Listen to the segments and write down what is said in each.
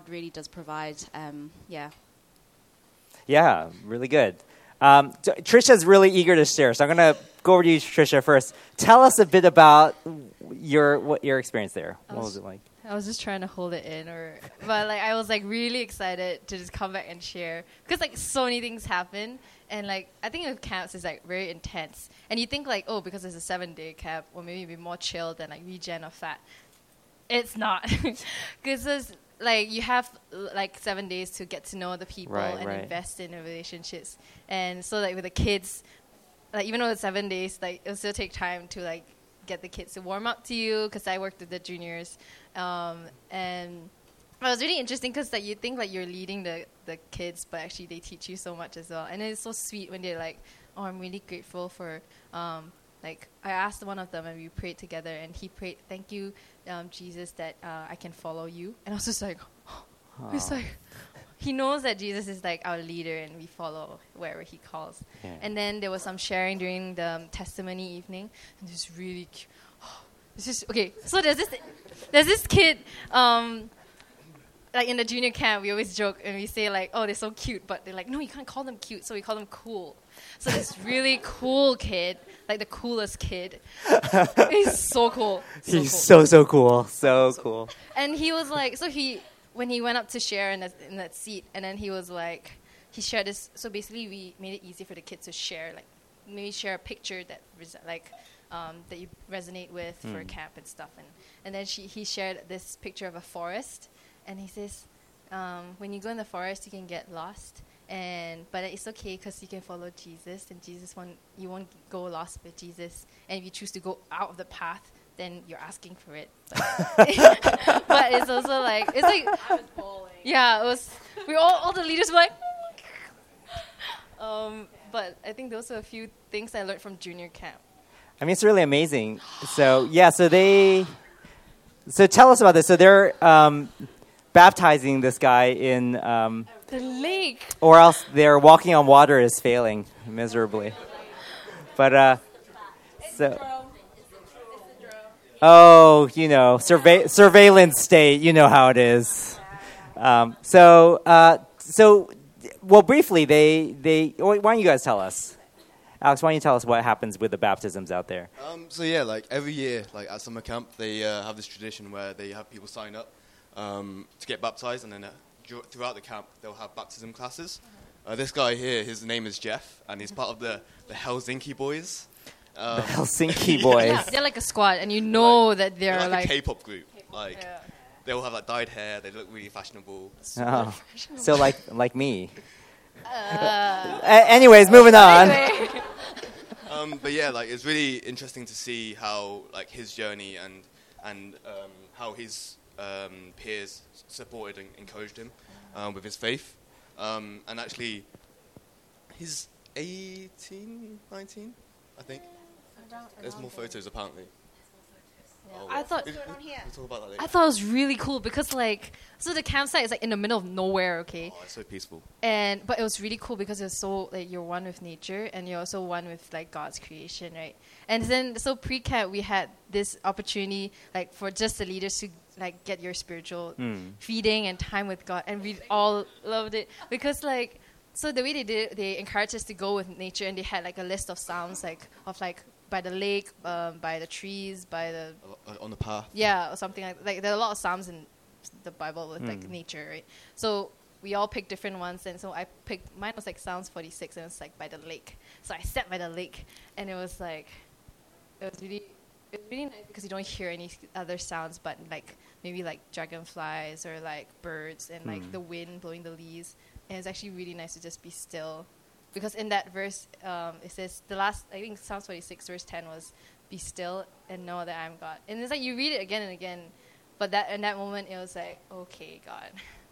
God really does provide. Um, yeah. Yeah, really good. Um, so Tricia's really eager to share, so I'm going to go over to you, Tricia, first. Tell us a bit about your what your experience there. What was it like? I was just trying to hold it in, or but like I was like really excited to just come back and share because like so many things happen, and like I think with camps is like very intense, and you think like oh because it's a seven day camp, or maybe be more chill than like regen or fat. It's not because like you have like seven days to get to know the people Right, and right. invest in the relationships, and so like with the kids, like even though it's seven days, like it'll still take time to like get the kids to warm up to you because I worked with the juniors, um, and it was really interesting because like you think like you're leading the the kids, but actually they teach you so much as well, and it's so sweet when they're like, "Oh, I'm really grateful for." Um, like I asked one of them and we prayed together, and he prayed, "Thank you, um, Jesus, that uh, I can follow you." And I was just like, it's like he knows that Jesus is like our leader and we follow wherever he calls. Yeah. And then there was some sharing during the um, testimony evening, and this really cute. It's just okay. So there's this there's this kid. Um, like in the junior camp, we always joke and we say like, "Oh, they're so cute," but they're like, "No, you can't call them cute." So we call them cool. So this really cool kid, like the coolest kid, he's so cool. So He's cool. so so cool, so cool. And he was like, so he when he went up to share in that in that seat, and then he was like, he shared this. So basically, we made it easy for the kids to share, like maybe share a picture that res- like um, that you resonate with for Mm. camp and stuff. And and then she he shared this picture of a forest, and he says, um, when you go in the forest, you can get lost. And but it's okay because you can follow Jesus, and Jesus won't you won't go lost with Jesus. And if you choose to go out of the path, then you're asking for it. But, but it's also like it's like yeah, it was. We all all the leaders were like. um, but I think those are a few things I learned from junior camp. I mean, it's really amazing. So yeah, so they, so tell us about this. So they're um, baptizing this guy in, um, The lake. or else their walking on water is failing miserably. But uh, so. Oh, you know, survey, surveillance state. You know how it is. Um, so, uh, so, well, briefly, they, they. Why don't you guys tell us, Alex? Why don't you tell us what happens with the baptisms out there? Um, so yeah, like every year, like at summer camp, they uh, have this tradition where they have people sign up um, to get baptized, and then uh, dur- throughout the camp, they'll have baptism classes. Uh, this guy here, his name is Jeff, and he's part of the the Helsinki Boys. Um, The Helsinki boys. Yeah, they're like a squad, and you know that they're they're like, like. a K-pop group. Like Yeah. they all have like dyed hair. They look really fashionable. Oh. So like like me. A- anyways, moving on. Anyway. Um, but yeah, like it's really interesting to see how like his journey and and um, how his um, peers supported and encouraged him um, with his faith. Um, and actually, he's 18, 19, I think. There's more photos apparently. Oh, I thought- we'll, we'll, we'll talk about that later. I thought it was really cool because like so the campsite is like in the middle of nowhere, okay? oh, it's so peaceful. and but it was really cool because it's so like you're one with nature and you're also one with like God's creation, right? And then so pre-camp we had this opportunity like for just the leaders to like get your spiritual Mm. feeding and time with God, and we all loved it because like so the way they did it, they encouraged us to go with nature, and they had like a list of sounds like of like by the lake, um, by the trees, by the Uh, on the path. yeah, or something like like there are a lot of psalms in the Bible with like Mm. nature, right? So we all picked different ones, and so I picked mine was like Psalms forty six, and it's like by the lake. So I sat by the lake, and it was like it was really it was really nice because you don't hear any other sounds, but like maybe like dragonflies or like birds and like Mm. the wind blowing the leaves, and it's actually really nice to just be still. Because in that verse, um, it says the last, I think psalm 46, verse 10 was, "Be still and know that I am God." And it's like you read it again and again, but that in that moment it was like, okay, God,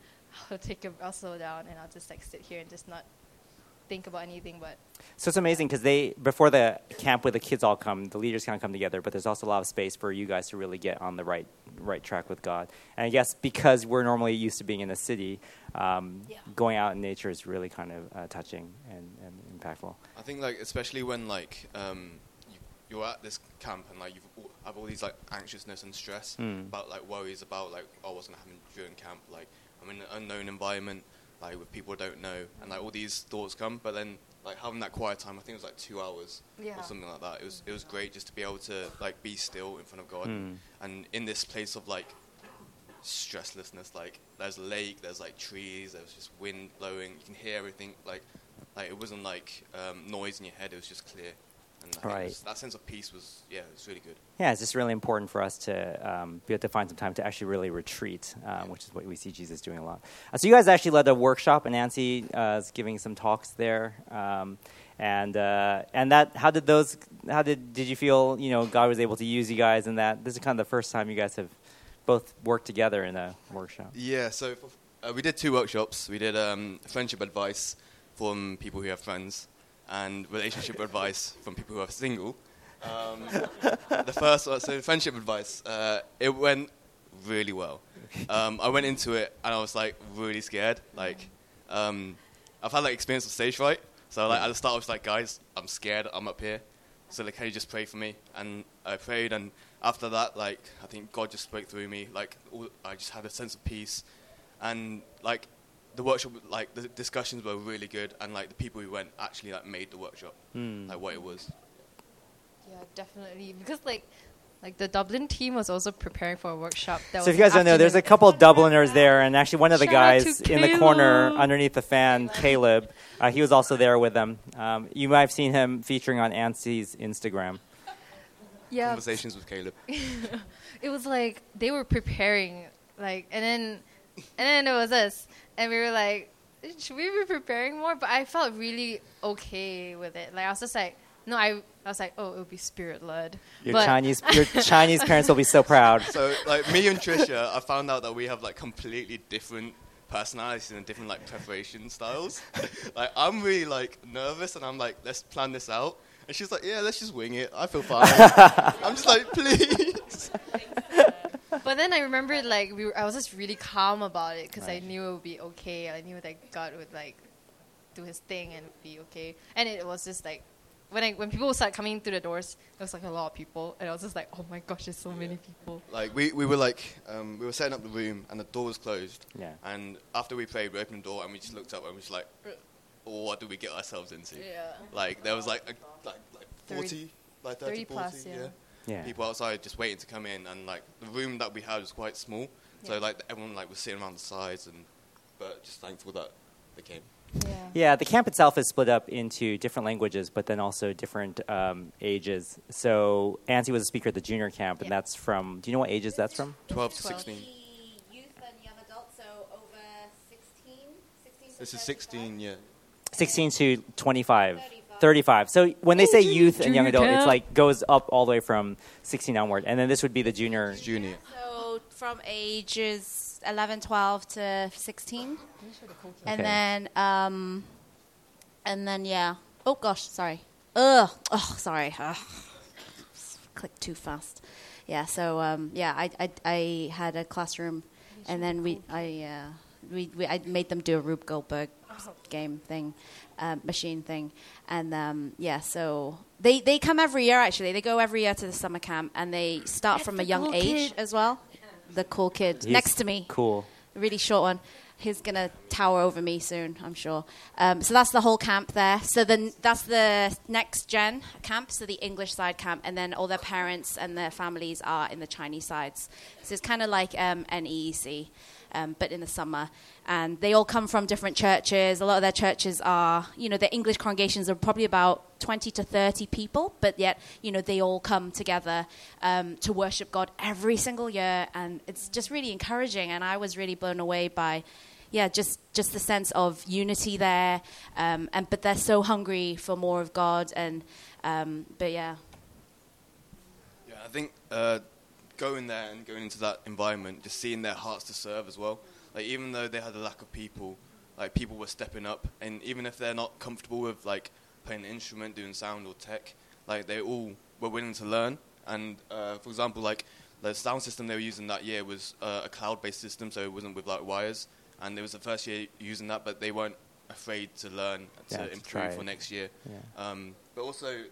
I'll take a, I'll slow down and I'll just like sit here and just not think about anything but So it's amazing because they before the camp where the kids all come, the leaders kind of come together, but there's also a lot of space for you guys to really get on the right right track with God. And I guess because we're normally used to being in the city, um, Yeah. going out in nature is really kind of uh, touching and, and impactful. I think like especially when like um, you, you're at this camp and like you have all these like anxiousness and stress Mm. about like worries about like oh what's gonna happen during camp like I'm in an unknown environment, like with people I don't know, and like all these thoughts come. But then like having that quiet time, I think it was like two hours Yeah. or something like that. It was it was great just to be able to like be still in front of God, Mm. and in this place of like stresslessness. Like there's a lake, there's like trees, there's just wind blowing. You can hear everything. Like like it wasn't like um, noise in your head. It was just clear. And Right. that sense of peace was yeah, it was really good. Yeah, it's just really important for us to um, be able to find some time to actually really retreat, um, which is what we see Jesus doing a lot. Uh, so you guys actually led a workshop, and Nancy uh, is giving some talks there. Um, and uh, and that how did those how did did you feel you know God was able to use you guys in that? This is kind of the first time you guys have both worked together in a workshop. Yeah, so for, uh, we did two workshops. We did um, friendship advice from people who have friends, and relationship advice from people who are single. Um, the first one, so friendship advice, uh, it went really well. Um, I went into it and I was like really scared. Like, um, I've had like experience with stage fright, so like at the start I was like, guys, I'm scared. I'm up here, so like, can you just pray for me? And I prayed, and after that, like, I think God just spoke through me. Like, all, I just had a sense of peace, and like, the workshop, like, the discussions were really good, and like, the people who went actually like made the workshop Hmm. like what it was. Yeah, definitely. Because like, like the Dublin team was also preparing for a workshop. That So was if you guys don't know, there's a afternoon. couple Dubliners there, and actually one of the Shout guys in the corner underneath the fan, Caleb, uh, he was also there with them. Um, you might have seen him featuring on Anstey's Instagram. yeah. Conversations with Caleb. It was like they were preparing, like, and then, and then it was us, and we were like, should we be preparing more? But I felt really okay with it. Like I was just like, no, I, I was like, oh, it would be spirit led. Your but Chinese, your Chinese parents will be so proud. So like me and Tricia, I found out that we have like completely different personalities and different like preparation styles. like I'm really like nervous and I'm like, let's plan this out. And she's like, yeah, let's just wing it. I feel fine. I'm just like, please. But then I remembered like we were, I was just really calm about it because I knew it would be okay. I knew that God would like do His thing and be okay. And it was just like when I when people started coming through the doors, there was like a lot of people, and I was just like, oh my gosh, there's so many people. Like we, we were like um, we were setting up the room and the door was closed. Yeah. And after we prayed, we opened the door and we just looked up and we was like, oh, what did we get ourselves into? Yeah. Like there was like a, like like Thirty- 40, like 30, 30 plus, 40, yeah. Yeah. people outside just waiting to come in, and like the room that we had was quite small, so like everyone like was sitting around the sides, and but just thankful that they came. Yeah. Yeah, the camp itself is split up into different languages, but then also different um, ages. So Ansi was a speaker at the junior camp, and Yeah. that's from. Do you know what ages that's from? 12 to 12. 16. Youth and young adults, so over 16, 16 to This is 16, yeah. 16 to 25. 35. 35. So when they Oh, say junior- youth and young junior adult, it's like goes up all the way from 16 onward, and then this would be the junior. Junior. So from ages 11, 12 to 16. And Okay. then, um, and then, yeah. Oh, gosh, sorry. Ugh. Oh, sorry. Ugh. Click too fast. Yeah, so, um, yeah, I, I, I had a classroom, and then we, I, uh, we, we, I made them do a Rube Goldberg game thing, um, machine thing, and um, yeah, so they they come every year. Actually, they go every year to the summer camp, and they start That's from the a young cool age kid. as well. The cool kid He's next to me, Cool. really short one. He's gonna tower over me soon, I'm sure. Um, so that's the whole camp there. So then that's the next gen camp, so the English side camp, and then all their parents and their families are in the Chinese sides. So it's kind of like um, NEEC, um, but in the summer. And they all come from different churches. A lot of their churches are, you know, the English congregations are probably about 20 to 30 people, but yet, you know, they all come together um, to worship God every single year. And it's just really encouraging. And I was really blown away by, yeah, just, just the sense of unity there. Um, and But they're so hungry for more of God. And, um, but yeah. Yeah, I think uh, going there and going into that environment, just seeing their hearts to serve as well. Like even though they had a lack of people, like people were stepping up, and even if they're not comfortable with like playing an instrument, doing sound or tech, like they all were willing to learn. And uh, for example, like the sound system they were using that year was uh, a cloud-based system, so it wasn't with like wires. And it was the first year using that, but they weren't afraid to learn Yeah, to to improve for next year. Yeah. Um, but also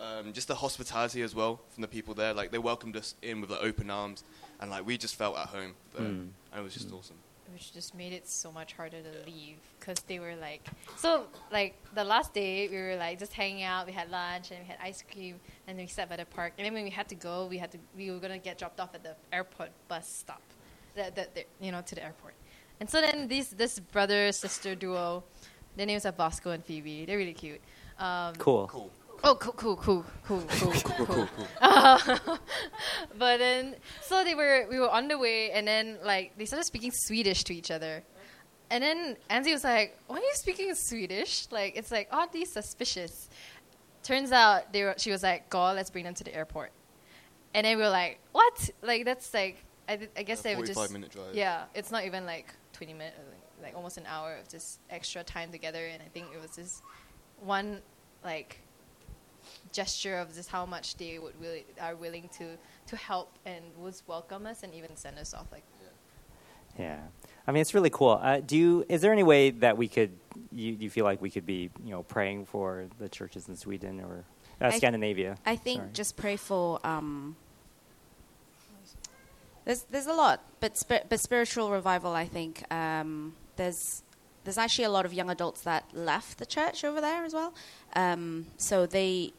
um, just the hospitality as well from the people there. Like they welcomed us in with like, open arms, and like we just felt at home. There. Mm. And it was just awesome. which just made it so much harder to leave because they were like so like the last day we were like just hanging out we had lunch and we had ice cream and then we sat by the park and then when we had to go we had to we were gonna get dropped off at the airport bus stop that the, the, you know to the airport and so then these this brother sister duo their names are Bosco and Phoebe they're really cute um, Cool. Cool. Oh, cool, cool, cool, cool, cool, cool, cool. cool. but then, so they were, we were on the way, and then like they started speaking Swedish to each other, and then Anzi was like, "Why are you speaking Swedish? Like it's like oddly suspicious." Turns out they were, she was like, "Go, let's bring them to the airport," and then we were like, "What? Like that's like, I, did- I guess they would just minute drive. yeah, it's not even like 20 minutes, like, like almost an hour of just extra time together. And I think it was just one like gesture of just how much they would really are willing to to help and would welcome us and even send us off. Like Yeah, I mean it's really cool. Uh, do you? Is there any way that we could? You, you feel like we could be, you know, praying for the churches in Sweden or uh, I- Scandinavia? I think Sorry. just pray for. Um, there's there's a lot, but spir- but spiritual revival. I think um, there's there's actually a lot of young adults that left the church over there as well. Um, so they,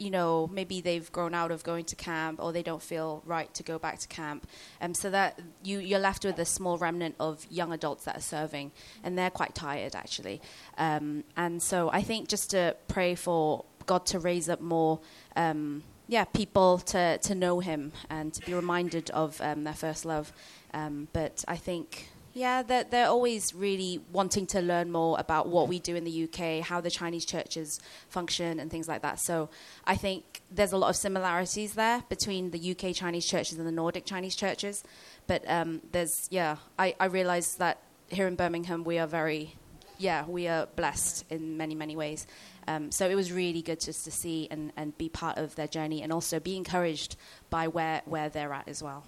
you know, maybe they've grown out of going to camp, or they don't feel right to go back to camp. Um, so that you you're left with a small remnant of young adults that are serving, and they're quite tired actually. Um, and so I think just to pray for God to raise up more. Um, yeah, people to, to know him and to be reminded of um, their first love. Um, but I think, yeah, they're, they're always really wanting to learn more about what we do in the UK, how the Chinese churches function, and things like that. So I think there's a lot of similarities there between the UK Chinese churches and the Nordic Chinese churches. But um, there's, yeah, I, I realize that here in Birmingham we are very, yeah, we are blessed in many, many ways. Um, so it was really good just to see and, and be part of their journey and also be encouraged by where, where they're at as well.